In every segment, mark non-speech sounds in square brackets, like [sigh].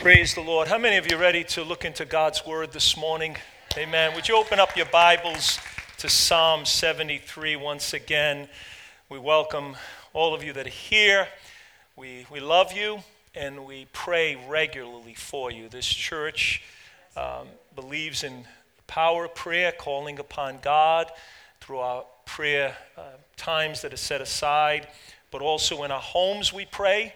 Praise the Lord. How many of you are ready to look into God's Word this morning? Amen. Would you open up your Bibles to Psalm 73 once again? We welcome all of you that are here. We, we love you and we pray regularly for you. This church um, believes in power of prayer, calling upon God through our prayer uh, times that are set aside, but also in our homes we pray.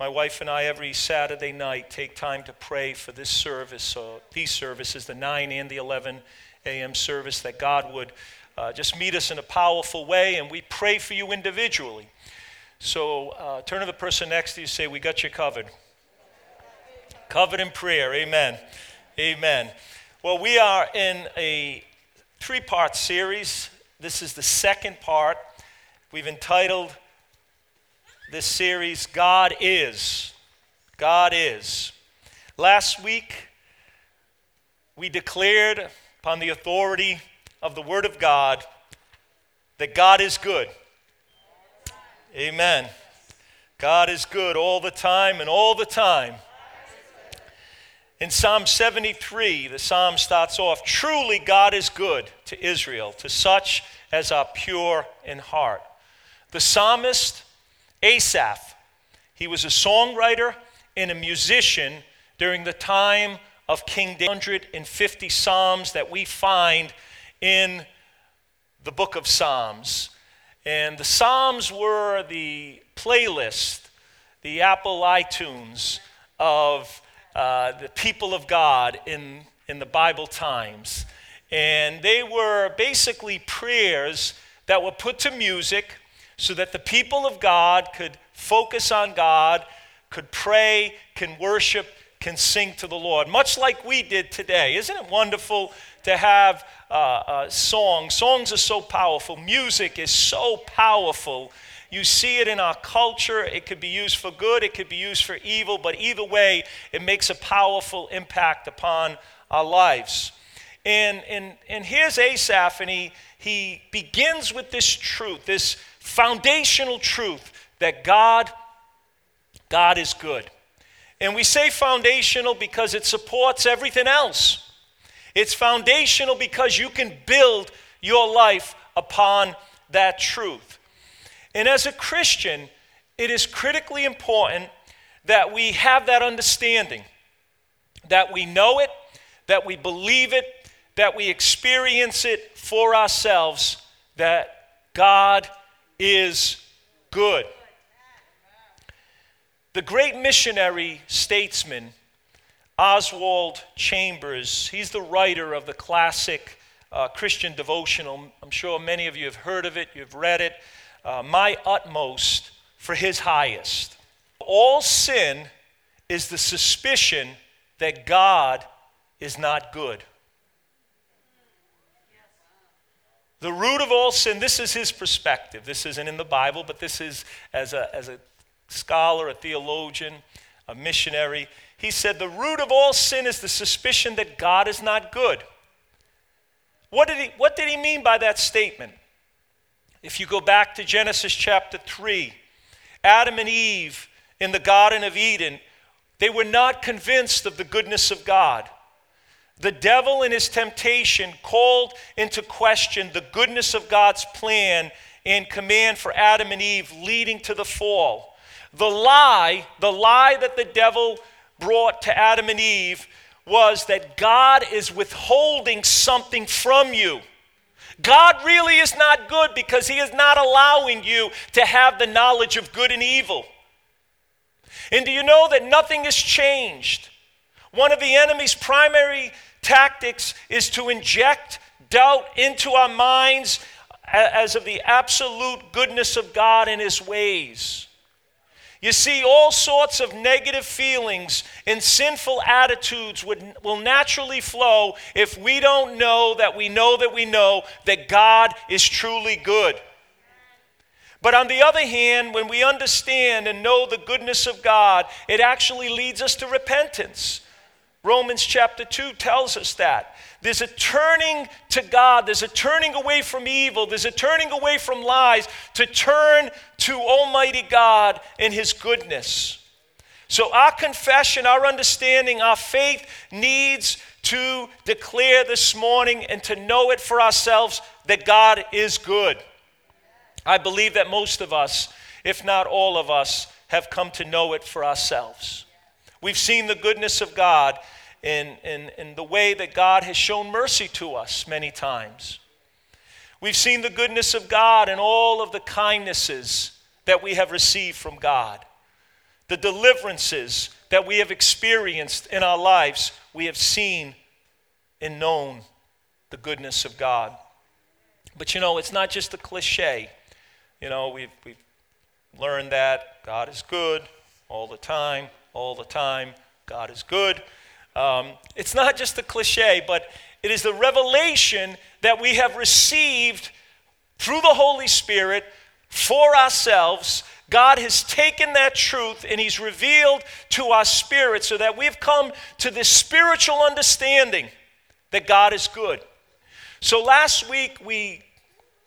My wife and I, every Saturday night, take time to pray for this service, uh, these services, the 9 and the 11 a.m. service, that God would uh, just meet us in a powerful way, and we pray for you individually. So uh, turn to the person next to you say, We got you covered. Covered in prayer. Amen. Amen. Well, we are in a three part series. This is the second part. We've entitled this series, God is. God is. Last week, we declared upon the authority of the Word of God that God is good. Amen. God is good all the time and all the time. In Psalm 73, the psalm starts off Truly God is good to Israel, to such as are pure in heart. The psalmist Asaph. He was a songwriter and a musician during the time of King David. 150 Psalms that we find in the book of Psalms. And the Psalms were the playlist, the Apple iTunes of uh, the people of God in, in the Bible times. And they were basically prayers that were put to music so that the people of God could focus on God, could pray, can worship, can sing to the Lord, much like we did today. Isn't it wonderful to have uh, uh, songs? Songs are so powerful, music is so powerful. You see it in our culture. It could be used for good, it could be used for evil, but either way, it makes a powerful impact upon our lives. And, and, and here's Asaph, and he, he begins with this truth, this foundational truth that God God is good. And we say foundational because it supports everything else. It's foundational because you can build your life upon that truth. And as a Christian, it is critically important that we have that understanding, that we know it, that we believe it, that we experience it for ourselves, that God is good. The great missionary statesman, Oswald Chambers, he's the writer of the classic uh, Christian devotional. I'm sure many of you have heard of it, you've read it. Uh, My utmost for his highest. All sin is the suspicion that God is not good. The root of all sin, this is his perspective. This isn't in the Bible, but this is as a, as a scholar, a theologian, a missionary. He said, The root of all sin is the suspicion that God is not good. What did he, what did he mean by that statement? If you go back to Genesis chapter 3, Adam and Eve in the Garden of Eden, they were not convinced of the goodness of God. The devil, in his temptation, called into question the goodness of God's plan and command for Adam and Eve, leading to the fall. The lie, the lie that the devil brought to Adam and Eve was that God is withholding something from you. God really is not good because He is not allowing you to have the knowledge of good and evil. And do you know that nothing has changed? One of the enemy's primary tactics is to inject doubt into our minds as of the absolute goodness of God and His ways. You see, all sorts of negative feelings and sinful attitudes would, will naturally flow if we don't know that we know that we know that God is truly good. But on the other hand, when we understand and know the goodness of God, it actually leads us to repentance. Romans chapter 2 tells us that. There's a turning to God, there's a turning away from evil, there's a turning away from lies to turn to Almighty God and His goodness. So, our confession, our understanding, our faith needs to declare this morning and to know it for ourselves that God is good. I believe that most of us, if not all of us, have come to know it for ourselves. We've seen the goodness of God in, in, in the way that God has shown mercy to us many times. We've seen the goodness of God and all of the kindnesses that we have received from God, the deliverances that we have experienced in our lives. We have seen and known the goodness of God. But you know, it's not just a cliche. You know, we've, we've learned that God is good all the time, all the time. God is good. Um, it's not just a cliche, but it is the revelation that we have received through the Holy Spirit for ourselves. God has taken that truth and He's revealed to our spirit so that we've come to this spiritual understanding that God is good. So last week we,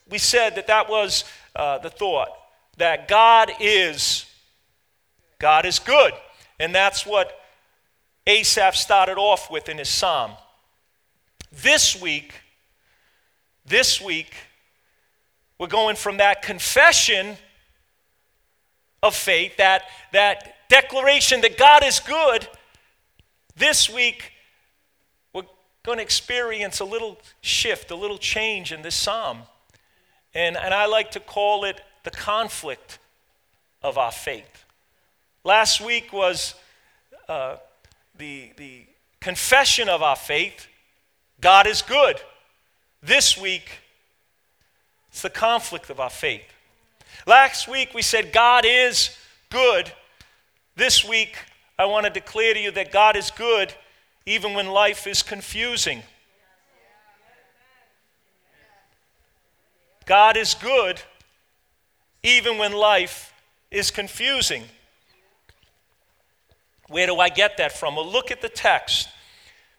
we said that that was uh, the thought that God is God is good. And that's what Asaph started off with in his psalm. This week, this week, we're going from that confession of faith, that, that declaration that God is good. This week, we're going to experience a little shift, a little change in this psalm. And, and I like to call it the conflict of our faith. Last week was uh, the, the confession of our faith God is good. This week, it's the conflict of our faith. Last week, we said God is good. This week, I want to declare to you that God is good even when life is confusing. God is good even when life is confusing. Where do I get that from? Well, look at the text.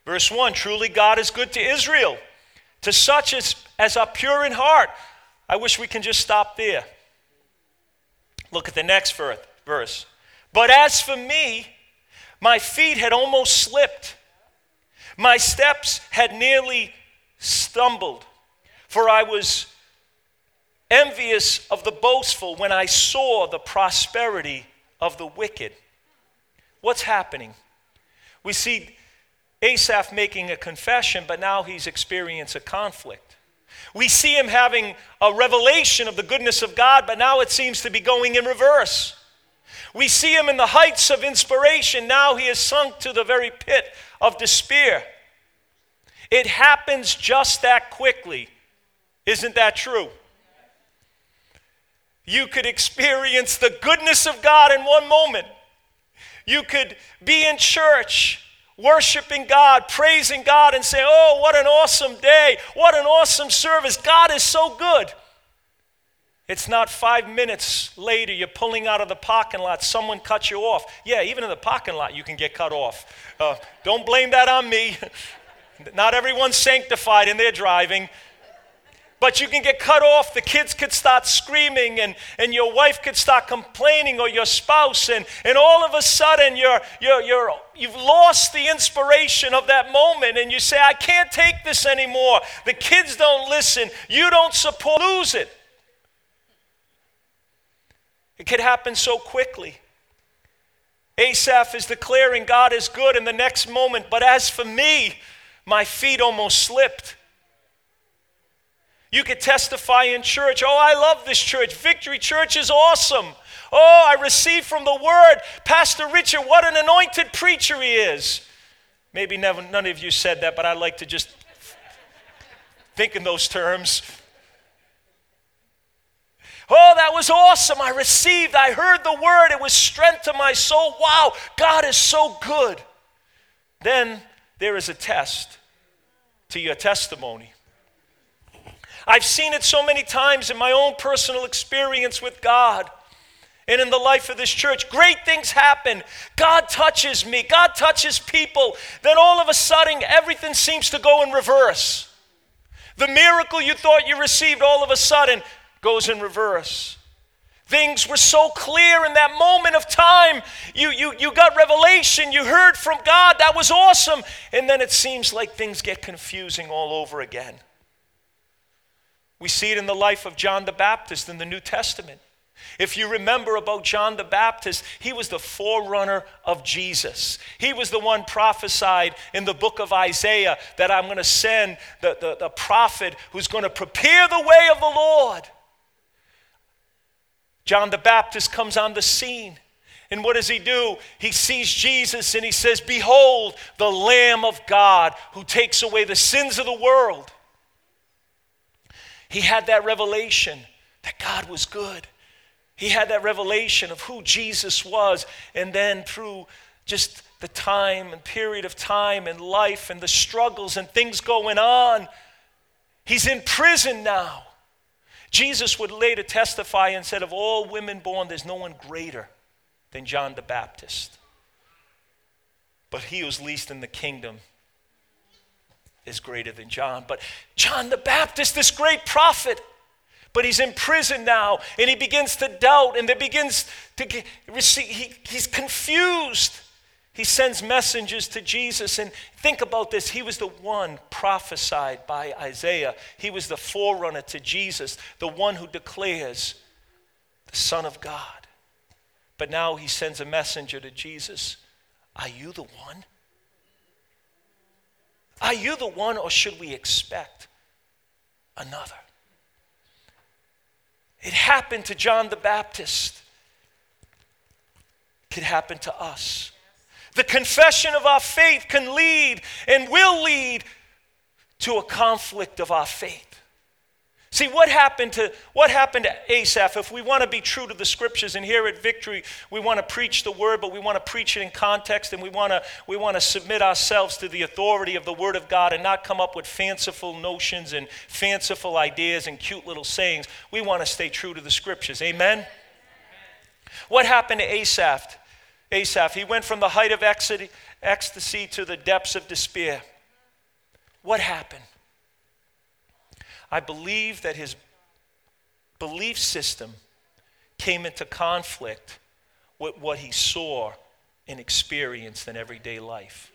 Verse 1 Truly God is good to Israel, to such as, as are pure in heart. I wish we can just stop there. Look at the next verse. But as for me, my feet had almost slipped, my steps had nearly stumbled, for I was envious of the boastful when I saw the prosperity of the wicked. What's happening? We see Asaph making a confession, but now he's experienced a conflict. We see him having a revelation of the goodness of God, but now it seems to be going in reverse. We see him in the heights of inspiration. Now he has sunk to the very pit of despair. It happens just that quickly. Isn't that true? You could experience the goodness of God in one moment. You could be in church worshiping God, praising God, and say, Oh, what an awesome day! What an awesome service! God is so good. It's not five minutes later, you're pulling out of the parking lot, someone cuts you off. Yeah, even in the parking lot, you can get cut off. Uh, don't blame that on me. [laughs] not everyone's sanctified in their driving. But you can get cut off, the kids could start screaming, and, and your wife could start complaining, or your spouse, and, and all of a sudden you're, you're, you're, you've lost the inspiration of that moment, and you say, I can't take this anymore. The kids don't listen, you don't support, lose it. It could happen so quickly. Asaph is declaring God is good in the next moment, but as for me, my feet almost slipped. You could testify in church, oh, I love this church. Victory Church is awesome. Oh, I received from the word. Pastor Richard, what an anointed preacher he is. Maybe never, none of you said that, but I like to just think in those terms. Oh, that was awesome. I received, I heard the word. It was strength to my soul. Wow, God is so good. Then there is a test to your testimony. I've seen it so many times in my own personal experience with God and in the life of this church. Great things happen. God touches me, God touches people. Then all of a sudden, everything seems to go in reverse. The miracle you thought you received all of a sudden goes in reverse. Things were so clear in that moment of time. You, you, you got revelation, you heard from God, that was awesome. And then it seems like things get confusing all over again. We see it in the life of John the Baptist in the New Testament. If you remember about John the Baptist, he was the forerunner of Jesus. He was the one prophesied in the book of Isaiah that I'm going to send the, the, the prophet who's going to prepare the way of the Lord. John the Baptist comes on the scene. And what does he do? He sees Jesus and he says, Behold, the Lamb of God who takes away the sins of the world. He had that revelation that God was good. He had that revelation of who Jesus was. And then through just the time and period of time and life and the struggles and things going on, he's in prison now. Jesus would later testify and said, Of all women born, there's no one greater than John the Baptist. But he was least in the kingdom is greater than John. But John the Baptist, this great prophet, but he's in prison now and he begins to doubt and there begins to get, receive, he, he's confused. He sends messengers to Jesus. And think about this he was the one prophesied by Isaiah, he was the forerunner to Jesus, the one who declares the Son of God. But now he sends a messenger to Jesus. Are you the one? Are you the one, or should we expect another? It happened to John the Baptist. It could happen to us. The confession of our faith can lead and will lead to a conflict of our faith. See what happened to what happened to Asaph if we want to be true to the scriptures and here at Victory we want to preach the word but we want to preach it in context and we want to we want to submit ourselves to the authority of the word of God and not come up with fanciful notions and fanciful ideas and cute little sayings. We want to stay true to the scriptures. Amen. What happened to Asaph? Asaph, he went from the height of ecstasy to the depths of despair. What happened? I believe that his belief system came into conflict with what he saw and experienced in everyday life.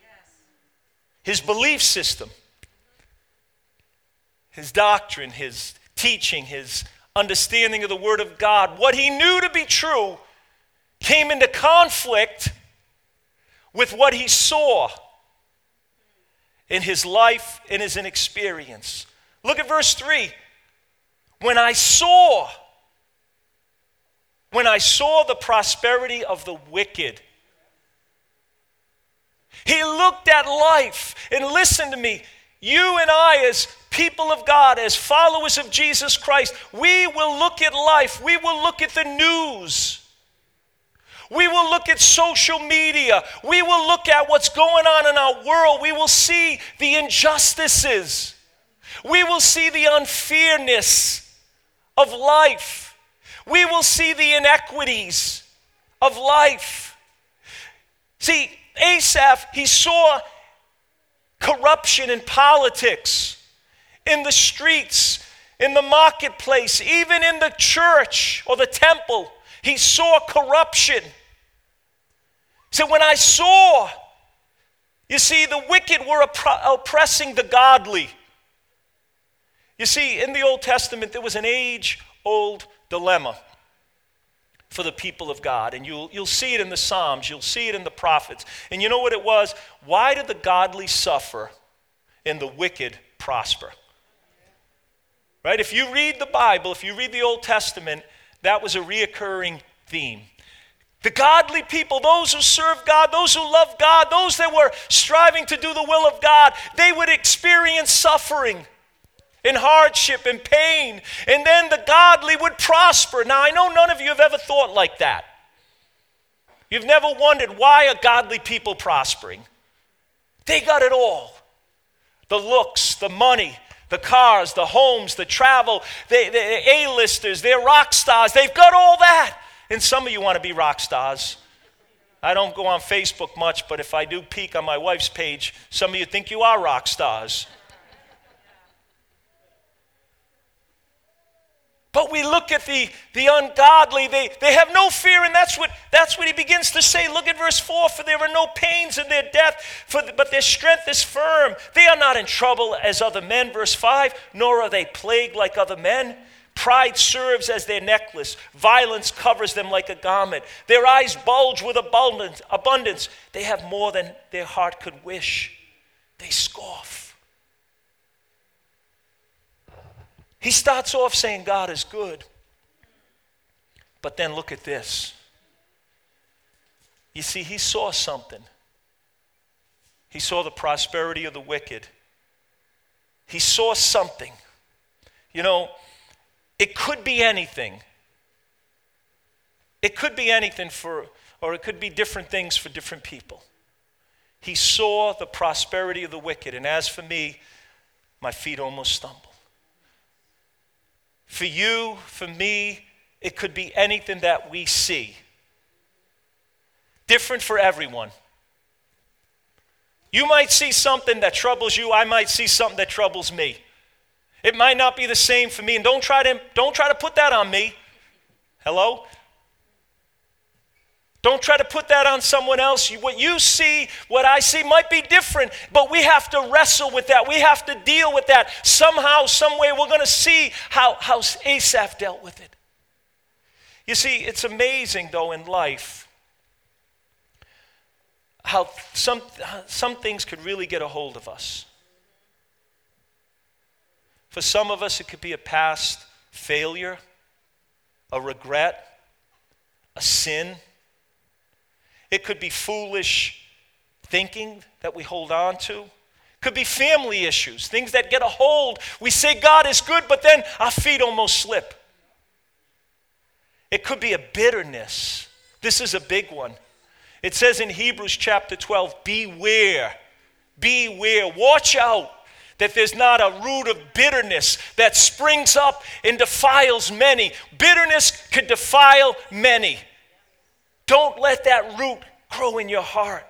His belief system, his doctrine, his teaching, his understanding of the Word of God, what he knew to be true, came into conflict with what he saw in his life and his experience. Look at verse 3. When I saw, when I saw the prosperity of the wicked, he looked at life and listened to me. You and I, as people of God, as followers of Jesus Christ, we will look at life, we will look at the news. We will look at social media. We will look at what's going on in our world. We will see the injustices. We will see the unfairness of life. We will see the inequities of life. See, Asaph, he saw corruption in politics, in the streets, in the marketplace, even in the church or the temple. He saw corruption. So when I saw, you see, the wicked were oppressing the godly. You see, in the Old Testament, there was an age old dilemma for the people of God. And you'll, you'll see it in the Psalms, you'll see it in the prophets. And you know what it was? Why did the godly suffer and the wicked prosper? Right? If you read the Bible, if you read the Old Testament, that was a reoccurring theme. The godly people, those who serve God, those who love God, those that were striving to do the will of God, they would experience suffering in hardship and pain, and then the godly would prosper. Now, I know none of you have ever thought like that. You've never wondered why are godly people prospering? They got it all the looks, the money, the cars, the homes, the travel, the, the A-listers, they're rock stars. They've got all that. And some of you want to be rock stars. I don't go on Facebook much, but if I do peek on my wife's page, some of you think you are rock stars. But we look at the, the ungodly, they, they have no fear, and that's what, that's what he begins to say. Look at verse 4 For there are no pains in their death, for, but their strength is firm. They are not in trouble as other men, verse 5, nor are they plagued like other men. Pride serves as their necklace. Violence covers them like a garment. Their eyes bulge with abundance. abundance. They have more than their heart could wish. They scoff. He starts off saying God is good. But then look at this. You see, he saw something. He saw the prosperity of the wicked. He saw something. You know, it could be anything. It could be anything for, or it could be different things for different people. He saw the prosperity of the wicked, and as for me, my feet almost stumble. For you, for me, it could be anything that we see. Different for everyone. You might see something that troubles you, I might see something that troubles me. It might not be the same for me. And don't try to, don't try to put that on me. Hello? Don't try to put that on someone else. What you see, what I see might be different, but we have to wrestle with that. We have to deal with that. Somehow, some way, we're going to see how, how Asaph dealt with it. You see, it's amazing, though, in life how some, some things could really get a hold of us. For some of us, it could be a past failure, a regret, a sin. It could be foolish thinking that we hold on to. Could be family issues, things that get a hold. We say God is good, but then our feet almost slip. It could be a bitterness. This is a big one. It says in Hebrews chapter 12, beware, beware, watch out that there's not a root of bitterness that springs up and defiles many. Bitterness could defile many. Don't let that root grow in your heart.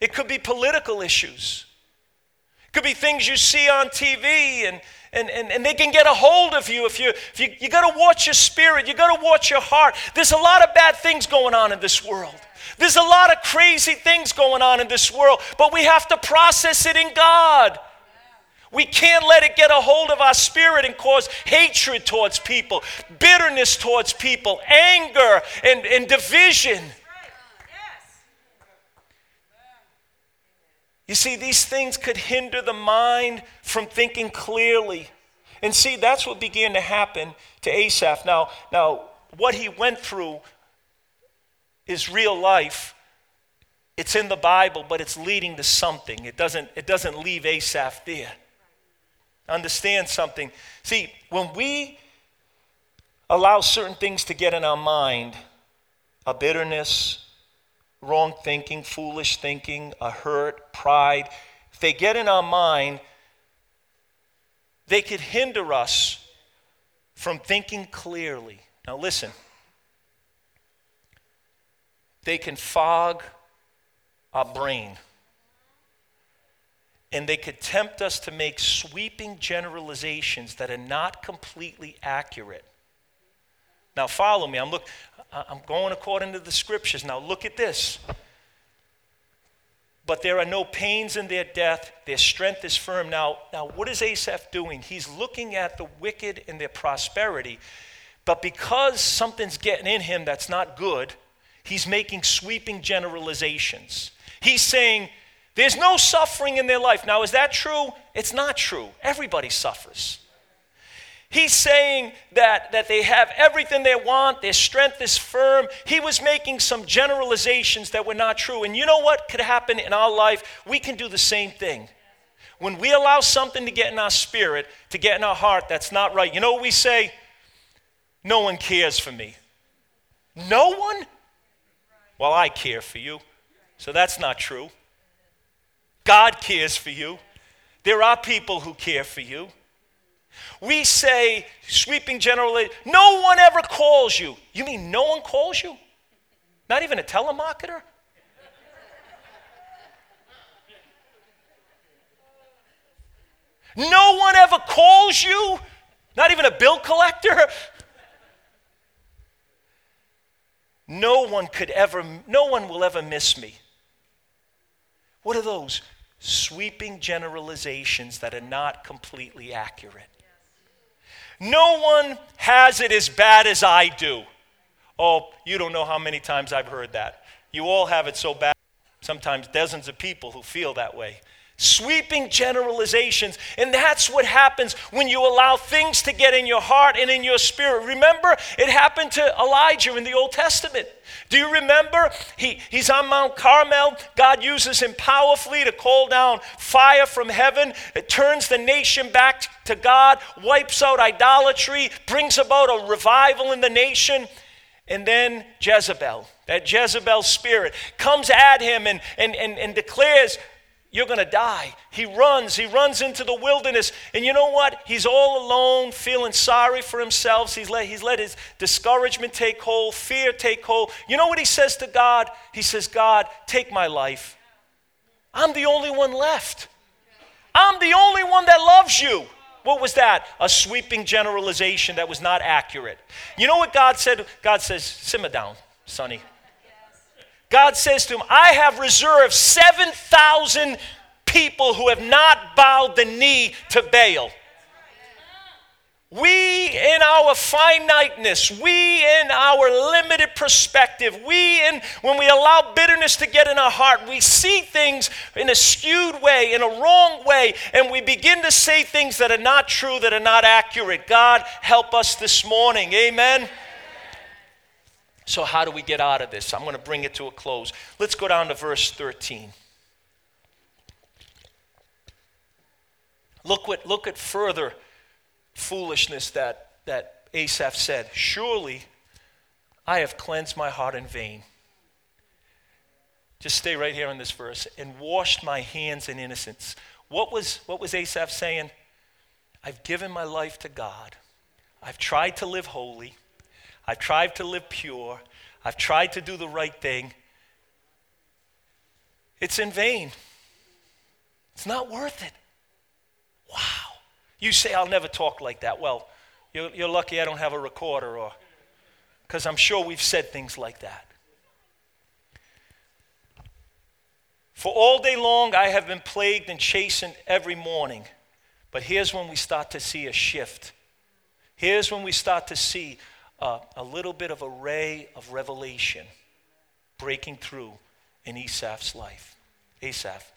It could be political issues. It could be things you see on TV and, and, and, and they can get a hold of you if you if you, you got to watch your spirit, you got to watch your heart. There's a lot of bad things going on in this world. There's a lot of crazy things going on in this world, but we have to process it in God. We can't let it get a hold of our spirit and cause hatred towards people, bitterness towards people, anger, and, and division. You see, these things could hinder the mind from thinking clearly. And see, that's what began to happen to Asaph. Now, now what he went through is real life. It's in the Bible, but it's leading to something. It doesn't, it doesn't leave Asaph there understand something. See, when we allow certain things to get in our mind, a bitterness, wrong thinking, foolish thinking, a hurt, pride, if they get in our mind, they could hinder us from thinking clearly. Now, listen, they can fog our brain and they could tempt us to make sweeping generalizations that are not completely accurate. Now, follow me. I'm, look, I'm going according to the scriptures. Now, look at this. But there are no pains in their death, their strength is firm. Now, now, what is Asaph doing? He's looking at the wicked and their prosperity, but because something's getting in him that's not good, he's making sweeping generalizations. He's saying, there's no suffering in their life. Now, is that true? It's not true. Everybody suffers. He's saying that, that they have everything they want, their strength is firm. He was making some generalizations that were not true. And you know what could happen in our life? We can do the same thing. When we allow something to get in our spirit, to get in our heart that's not right, you know we say? No one cares for me. No one? Well, I care for you. So that's not true. God cares for you. There are people who care for you. We say, sweeping generally, no one ever calls you. You mean no one calls you? Not even a telemarketer? No one ever calls you? Not even a bill collector? No one could ever, no one will ever miss me. What are those? Sweeping generalizations that are not completely accurate. No one has it as bad as I do. Oh, you don't know how many times I've heard that. You all have it so bad. Sometimes dozens of people who feel that way sweeping generalizations. And that's what happens when you allow things to get in your heart and in your spirit. Remember, it happened to Elijah in the Old Testament. Do you remember? He, he's on Mount Carmel. God uses him powerfully to call down fire from heaven. It turns the nation back to God, wipes out idolatry, brings about a revival in the nation. And then Jezebel, that Jezebel spirit, comes at him and, and, and, and declares, you're going to die. He runs. He runs into the wilderness. And you know what? He's all alone, feeling sorry for himself. He's let, he's let his discouragement take hold, fear take hold. You know what he says to God? He says, God, take my life. I'm the only one left. I'm the only one that loves you. What was that? A sweeping generalization that was not accurate. You know what God said? God says, simmer down, sonny. God says to him, I have reserved 7,000 people who have not bowed the knee to Baal. We, in our finiteness, we, in our limited perspective, we, in when we allow bitterness to get in our heart, we see things in a skewed way, in a wrong way, and we begin to say things that are not true, that are not accurate. God, help us this morning. Amen. So, how do we get out of this? I'm going to bring it to a close. Let's go down to verse 13. Look what look at further foolishness that, that Asaph said. Surely I have cleansed my heart in vain. Just stay right here in this verse. And washed my hands in innocence. What was, what was Asaph saying? I've given my life to God. I've tried to live holy. I've tried to live pure. I've tried to do the right thing. It's in vain. It's not worth it. Wow. You say, I'll never talk like that. Well, you're, you're lucky I don't have a recorder, or because I'm sure we've said things like that. For all day long, I have been plagued and chastened every morning. But here's when we start to see a shift. Here's when we start to see uh, a little bit of a ray of revelation breaking through in Asaph's life. Asaph.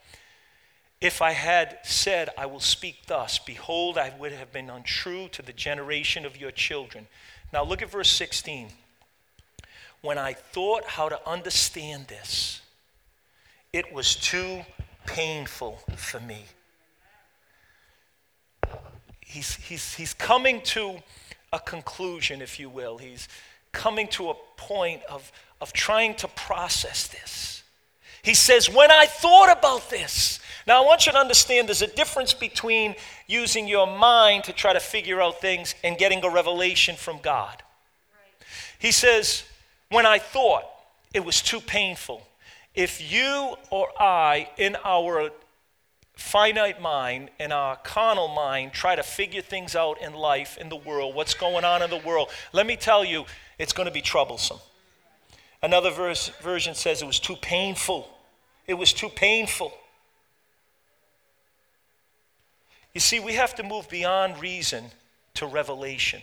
If I had said, I will speak thus, behold, I would have been untrue to the generation of your children. Now look at verse 16. When I thought how to understand this, it was too painful for me. He's, he's, he's coming to a conclusion, if you will. He's coming to a point of, of trying to process this. He says, When I thought about this, now I want you to understand there's a difference between using your mind to try to figure out things and getting a revelation from God. He says, When I thought it was too painful, if you or I, in our finite mind and our carnal mind try to figure things out in life, in the world, what's going on in the world, let me tell you, it's going to be troublesome. Another verse, version says it was too painful. It was too painful. You see, we have to move beyond reason to revelation.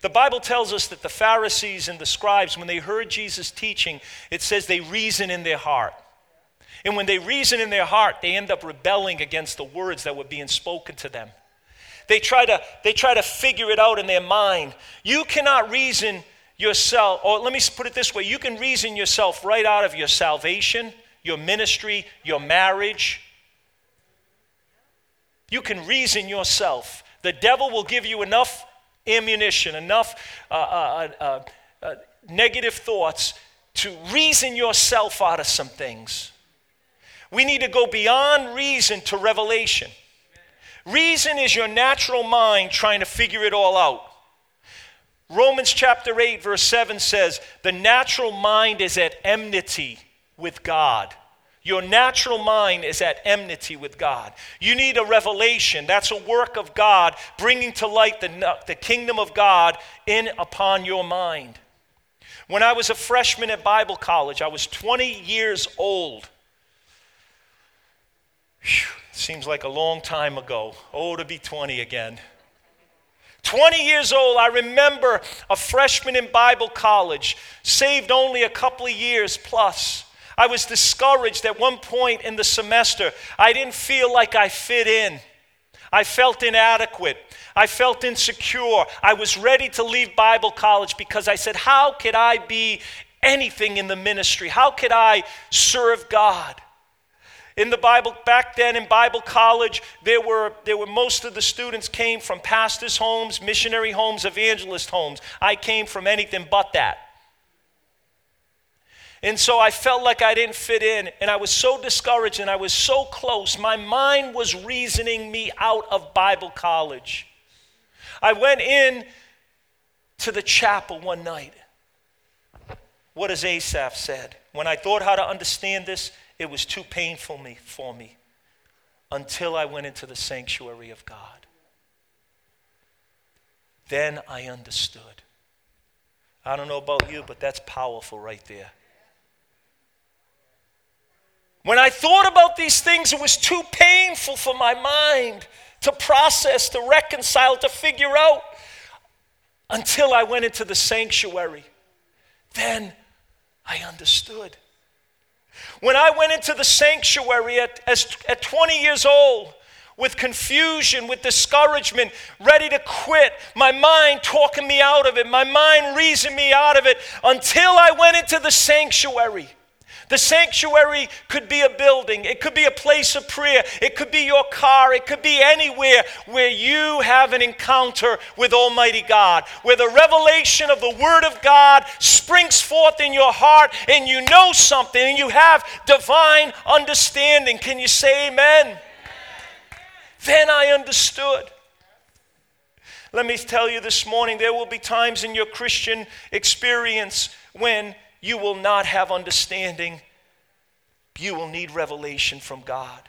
The Bible tells us that the Pharisees and the scribes, when they heard Jesus teaching, it says they reason in their heart. And when they reason in their heart, they end up rebelling against the words that were being spoken to them. They try to, they try to figure it out in their mind. You cannot reason yourself, or let me put it this way you can reason yourself right out of your salvation, your ministry, your marriage. You can reason yourself. The devil will give you enough ammunition, enough uh, uh, uh, uh negative thoughts to reason yourself out of some things. We need to go beyond reason to revelation. Reason is your natural mind trying to figure it all out. Romans chapter 8, verse 7 says, The natural mind is at enmity with God. Your natural mind is at enmity with God. You need a revelation. That's a work of God bringing to light the, the kingdom of God in upon your mind. When I was a freshman at Bible college, I was 20 years old. Whew, seems like a long time ago. Oh, to be 20 again. 20 years old, I remember a freshman in Bible college, saved only a couple of years plus. I was discouraged at one point in the semester. I didn't feel like I fit in. I felt inadequate. I felt insecure. I was ready to leave Bible college because I said, How could I be anything in the ministry? How could I serve God? In the Bible, back then in Bible college, there were, there were most of the students came from pastors' homes, missionary homes, evangelist homes. I came from anything but that. And so I felt like I didn't fit in, and I was so discouraged, and I was so close. My mind was reasoning me out of Bible college. I went in to the chapel one night. What has Asaph said? When I thought how to understand this, it was too painful me, for me until I went into the sanctuary of God. Then I understood. I don't know about you, but that's powerful right there. When I thought about these things, it was too painful for my mind to process, to reconcile, to figure out until I went into the sanctuary. Then I understood. When I went into the sanctuary at, as, at 20 years old, with confusion, with discouragement, ready to quit, my mind talking me out of it, my mind reasoning me out of it, until I went into the sanctuary. The sanctuary could be a building, it could be a place of prayer, it could be your car, it could be anywhere where you have an encounter with Almighty God, where the revelation of the Word of God springs forth in your heart and you know something and you have divine understanding. Can you say amen? amen. Then I understood. Let me tell you this morning there will be times in your Christian experience when you will not have understanding. You will need revelation from God.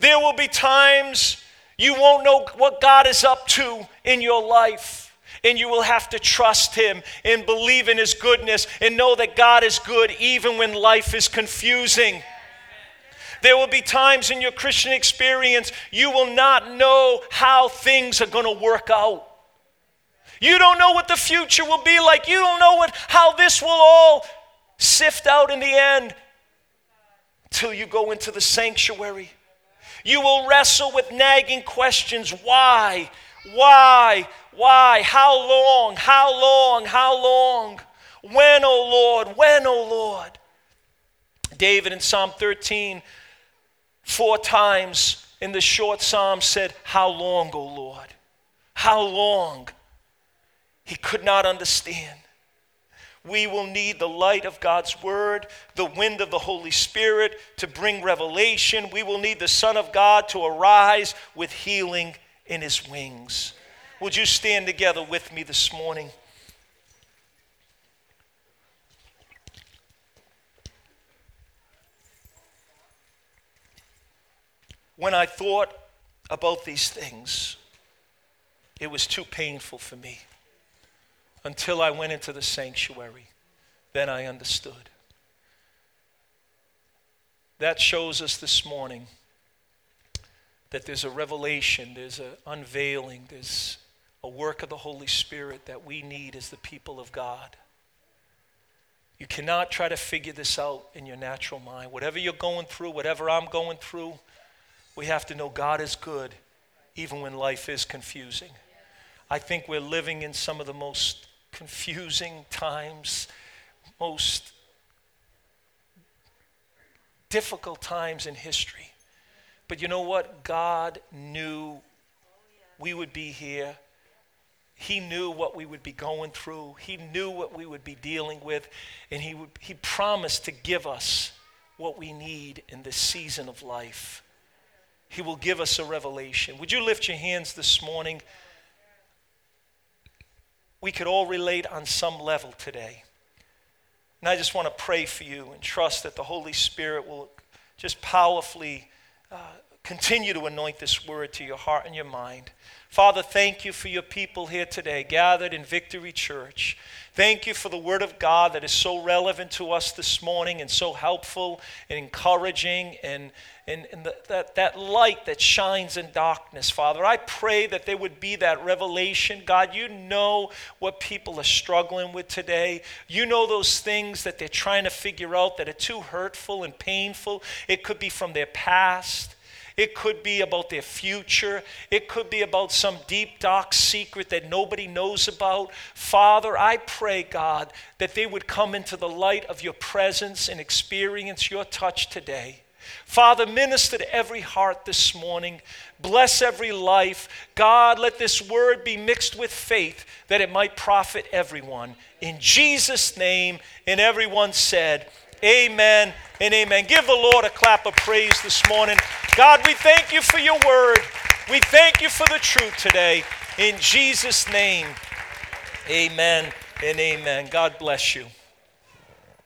There will be times you won't know what God is up to in your life. And you will have to trust Him and believe in His goodness and know that God is good even when life is confusing. There will be times in your Christian experience you will not know how things are going to work out. You don't know what the future will be like. You don't know what, how this will all sift out in the end till you go into the sanctuary. You will wrestle with nagging questions why, why, why, how long, how long, how long, when, O oh Lord, when, O oh Lord. David in Psalm 13, four times in the short psalm said, How long, O Lord? How long? He could not understand. We will need the light of God's word, the wind of the Holy Spirit to bring revelation. We will need the Son of God to arise with healing in his wings. Would you stand together with me this morning? When I thought about these things, it was too painful for me until I went into the sanctuary. Then I understood. That shows us this morning that there's a revelation, there's an unveiling, there's a work of the Holy Spirit that we need as the people of God. You cannot try to figure this out in your natural mind. Whatever you're going through, whatever I'm going through, we have to know God is good even when life is confusing. I think we're living in some of the most confusing times, most difficult times in history. But you know what? God knew we would be here. He knew what we would be going through. He knew what we would be dealing with. And He, would, he promised to give us what we need in this season of life. He will give us a revelation. Would you lift your hands this morning? We could all relate on some level today. And I just want to pray for you and trust that the Holy Spirit will just powerfully uh, continue to anoint this word to your heart and your mind. Father, thank you for your people here today, gathered in Victory Church. Thank you for the Word of God that is so relevant to us this morning and so helpful and encouraging and, and, and the, that, that light that shines in darkness, Father. I pray that there would be that revelation. God, you know what people are struggling with today. You know those things that they're trying to figure out that are too hurtful and painful. It could be from their past. It could be about their future. It could be about some deep, dark secret that nobody knows about. Father, I pray, God, that they would come into the light of your presence and experience your touch today. Father, minister to every heart this morning. Bless every life. God, let this word be mixed with faith that it might profit everyone. In Jesus' name, and everyone said, Amen and amen. Give the Lord a clap of praise this morning. God, we thank you for your word. We thank you for the truth today. In Jesus' name, amen and amen. God bless you.